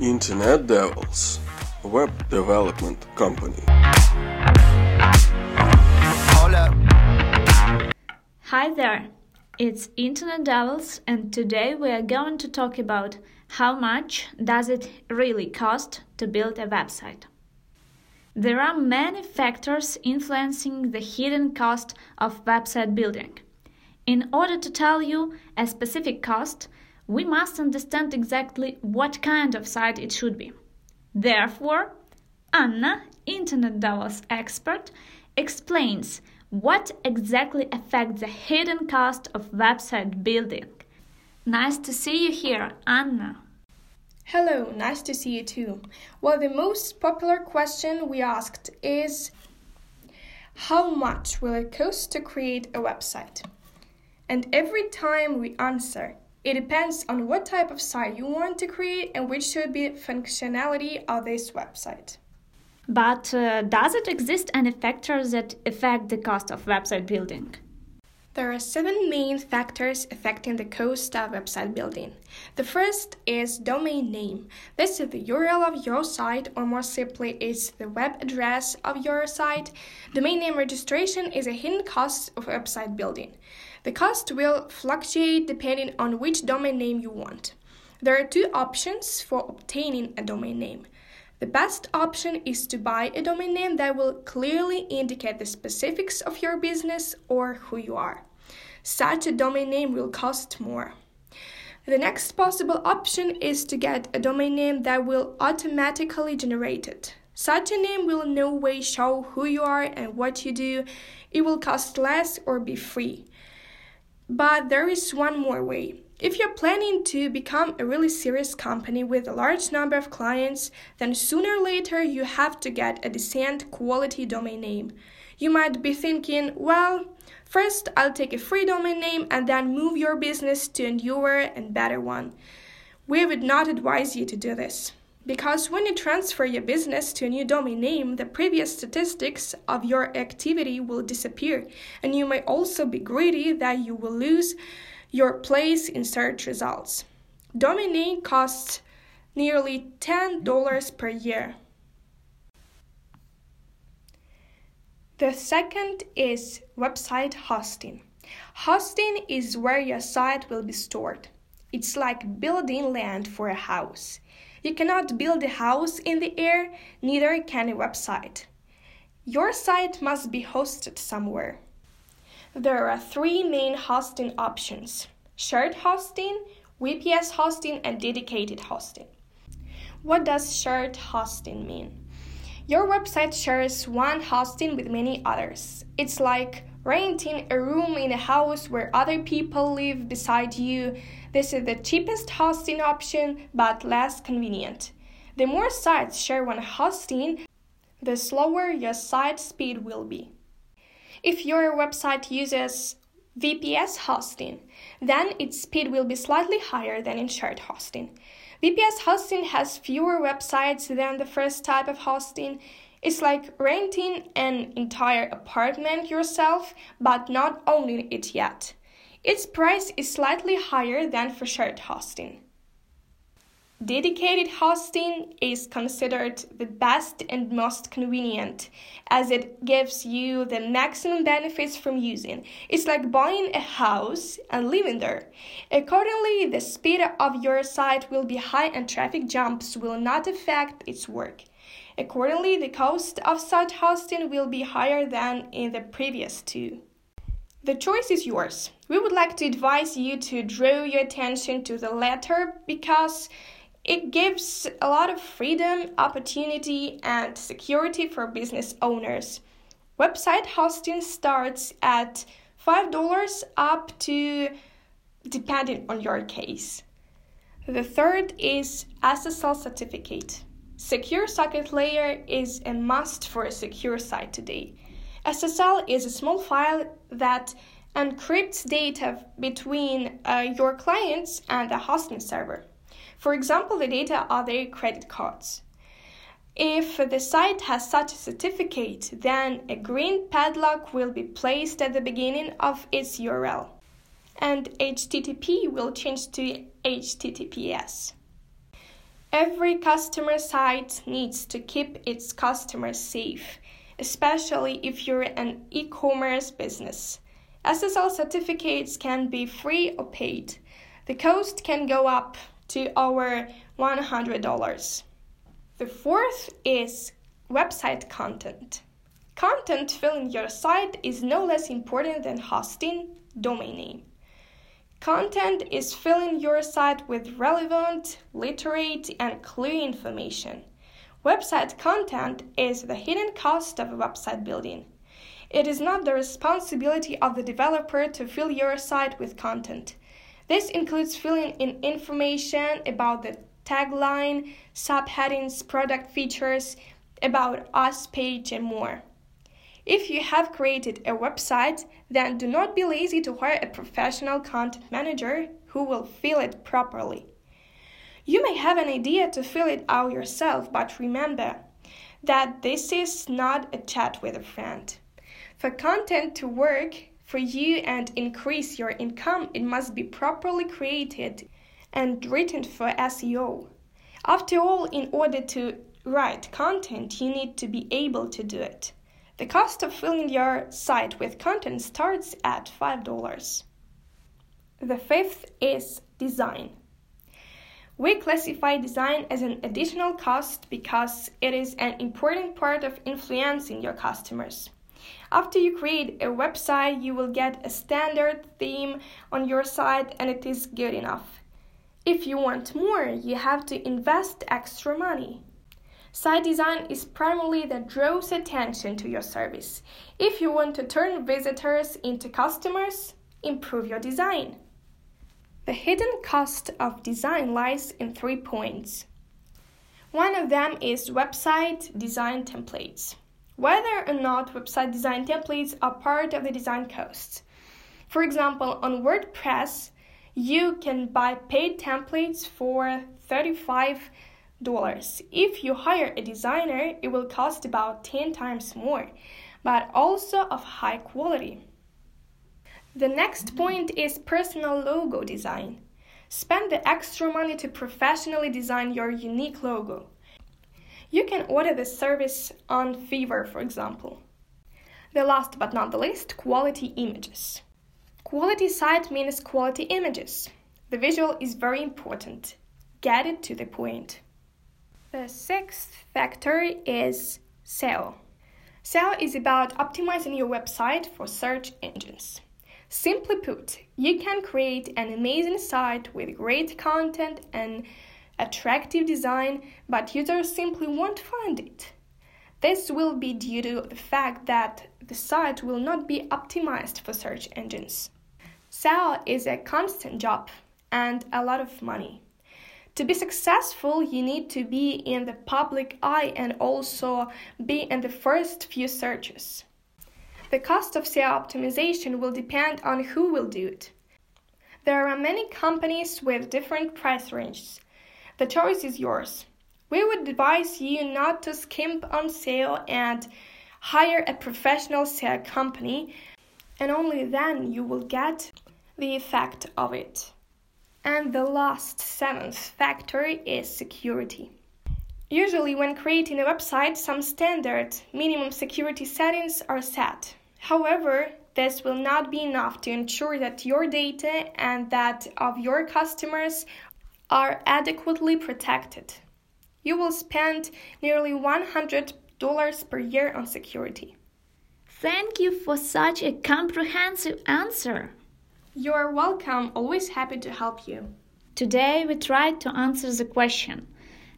Internet Devils, a web development company. Hi there, it's Internet Devils, and today we are going to talk about how much does it really cost to build a website. There are many factors influencing the hidden cost of website building. In order to tell you a specific cost, we must understand exactly what kind of site it should be. Therefore, Anna, Internet Devils expert, explains what exactly affects the hidden cost of website building. Nice to see you here, Anna. Hello, nice to see you too. Well, the most popular question we asked is How much will it cost to create a website? And every time we answer, it depends on what type of site you want to create and which should be functionality of this website. But uh, does it exist any factors that affect the cost of website building? There are seven main factors affecting the cost of website building. The first is domain name. This is the URL of your site, or more simply, it's the web address of your site. Domain name registration is a hidden cost of website building. The cost will fluctuate depending on which domain name you want. There are two options for obtaining a domain name. The best option is to buy a domain name that will clearly indicate the specifics of your business or who you are. Such a domain name will cost more. The next possible option is to get a domain name that will automatically generate it. Such a name will in no way show who you are and what you do. It will cost less or be free. But there is one more way. If you're planning to become a really serious company with a large number of clients, then sooner or later you have to get a decent quality domain name. You might be thinking, well, first I'll take a free domain name and then move your business to a newer and better one. We would not advise you to do this. Because when you transfer your business to a new domain name, the previous statistics of your activity will disappear, and you may also be greedy that you will lose your place in search results. Domain name costs nearly $10 per year. The second is website hosting. Hosting is where your site will be stored. It's like building land for a house. You cannot build a house in the air, neither can a website. Your site must be hosted somewhere. There are three main hosting options shared hosting, VPS hosting, and dedicated hosting. What does shared hosting mean? Your website shares one hosting with many others. It's like renting a room in a house where other people live beside you. This is the cheapest hosting option but less convenient. The more sites share one hosting, the slower your site speed will be. If your website uses VPS hosting, then its speed will be slightly higher than in shared hosting. VPS hosting has fewer websites than the first type of hosting. It's like renting an entire apartment yourself, but not owning it yet. Its price is slightly higher than for shared hosting. Dedicated hosting is considered the best and most convenient as it gives you the maximum benefits from using. It's like buying a house and living there. Accordingly, the speed of your site will be high and traffic jumps will not affect its work. Accordingly, the cost of such hosting will be higher than in the previous two. The choice is yours. We would like to advise you to draw your attention to the latter because it gives a lot of freedom, opportunity, and security for business owners. Website hosting starts at $5 up to depending on your case. The third is SSL certificate. Secure socket layer is a must for a secure site today. SSL is a small file that encrypts data between uh, your clients and the hosting server. For example, the data are their credit cards. If the site has such a certificate, then a green padlock will be placed at the beginning of its URL, and HTTP will change to HTTPS. Every customer site needs to keep its customers safe, especially if you're an e commerce business. SSL certificates can be free or paid. The cost can go up to over $100. The fourth is website content. Content filling your site is no less important than hosting domain name. Content is filling your site with relevant, literate, and clear information. Website content is the hidden cost of website building. It is not the responsibility of the developer to fill your site with content. This includes filling in information about the tagline, subheadings, product features, about us page, and more. If you have created a website, then do not be lazy to hire a professional content manager who will fill it properly. You may have an idea to fill it out yourself, but remember that this is not a chat with a friend. For content to work for you and increase your income, it must be properly created and written for SEO. After all, in order to write content, you need to be able to do it. The cost of filling your site with content starts at $5. The fifth is design. We classify design as an additional cost because it is an important part of influencing your customers. After you create a website, you will get a standard theme on your site and it is good enough. If you want more, you have to invest extra money. Site design is primarily that draws attention to your service. If you want to turn visitors into customers, improve your design. The hidden cost of design lies in three points. One of them is website design templates. Whether or not website design templates are part of the design costs. For example, on WordPress, you can buy paid templates for 35 dollars. If you hire a designer, it will cost about 10 times more, but also of high quality. The next point is personal logo design. Spend the extra money to professionally design your unique logo. You can order the service on Fiverr, for example. The last but not the least, quality images. Quality site means quality images. The visual is very important. Get it to the point. The sixth factor is SEO. SEO is about optimizing your website for search engines. Simply put, you can create an amazing site with great content and attractive design, but users simply won't find it. This will be due to the fact that the site will not be optimized for search engines. SEO is a constant job and a lot of money. To be successful, you need to be in the public eye and also be in the first few searches. The cost of SEO optimization will depend on who will do it. There are many companies with different price ranges. The choice is yours. We would advise you not to skimp on SEO and hire a professional SEO company, and only then you will get the effect of it. And the last seventh factor is security. Usually, when creating a website, some standard minimum security settings are set. However, this will not be enough to ensure that your data and that of your customers are adequately protected. You will spend nearly $100 per year on security. Thank you for such a comprehensive answer. You are welcome, always happy to help you. Today we tried to answer the question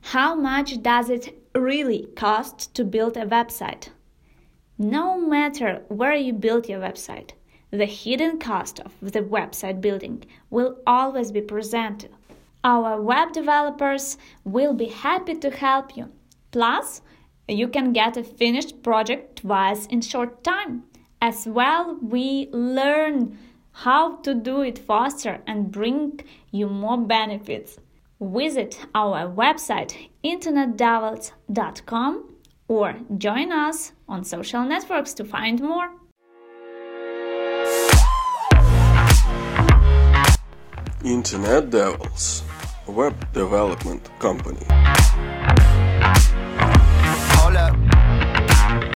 How much does it really cost to build a website? No matter where you build your website, the hidden cost of the website building will always be present. Our web developers will be happy to help you. Plus, you can get a finished project twice in short time. As well, we learn how to do it faster and bring you more benefits. Visit our website internetdevils.com or join us on social networks to find more. Internet Devils web development company.